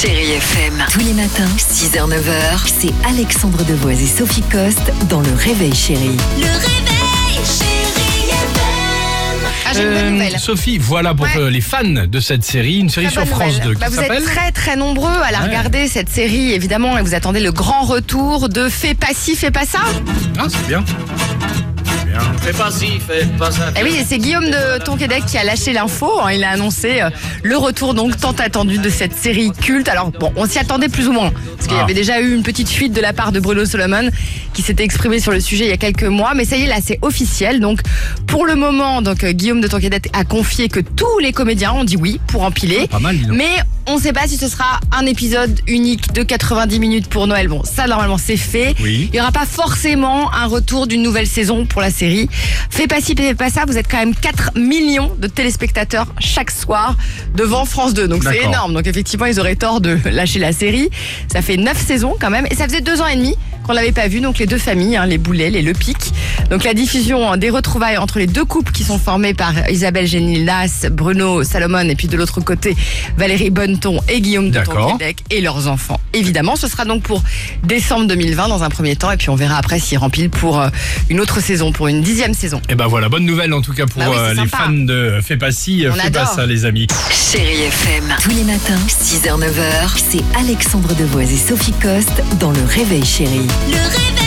Chérie FM. Tous les matins, 6h-9h, c'est Alexandre Devoise et Sophie Coste dans Le Réveil Chérie. Le réveil, chérie FM. Ah, j'ai une bonne Euh, nouvelle. Sophie, voilà pour Ouais. euh, les fans de cette série, une série Très sur bonne France nouvelle. 2 qui Bah, vous êtes très très nombreux à la Ouais. regarder cette série évidemment et vous attendez le grand retour de Fais pas ci, fais pas ça. Ah, c'est bien. Fais pas ci, fais pas ça. Et oui, c'est Guillaume de Tonquédec qui a lâché l'info. hein. Il a annoncé euh, le retour donc tant attendu de cette série culte. Alors bon, on s'y attendait plus ou moins parce qu'il y Ah. avait déjà eu une petite fuite de la part de Bruno Solomon qui s'était exprimé sur le sujet il y a quelques mois. Mais ça y est, là c'est officiel. Donc pour le moment, donc euh, Guillaume de Tonquédec a confié que tous les comédiens ont dit oui pour empiler. Pas mal. Mais on ne sait pas si ce sera un épisode unique de 90 minutes pour Noël. Bon, ça normalement c'est fait. Oui. Il n'y aura pas forcément un retour d'une nouvelle saison pour la série. Fais pas ci, fais pas ça, vous êtes quand même 4 millions de téléspectateurs chaque soir devant France 2. Donc c'est énorme. Donc effectivement, ils auraient tort de lâcher la série. Ça fait 9 saisons quand même. Et ça faisait 2 ans et demi qu'on l'avait pas vu. Donc les deux familles, hein, les Boulets, les Le Pic. Donc la diffusion hein, des retrouvailles entre les deux couples qui sont formés par Isabelle Génilas, Bruno Salomon et puis de l'autre côté Valérie Bonneton et Guillaume de. Tonquédec et leurs enfants. Évidemment, ce sera donc pour décembre 2020 dans un premier temps et puis on verra après s'ils remplissent pour euh, une autre saison, pour une dixième saison. Et ben voilà, bonne nouvelle en tout cas pour Bah oui, euh, les sympa. fans de Fais pas On fais pas ça les amis. Chérie FM. Tous les matins, 6h-9h, c'est Alexandre Devoise et Sophie Coste dans Le Réveil Chérie. Le réveil,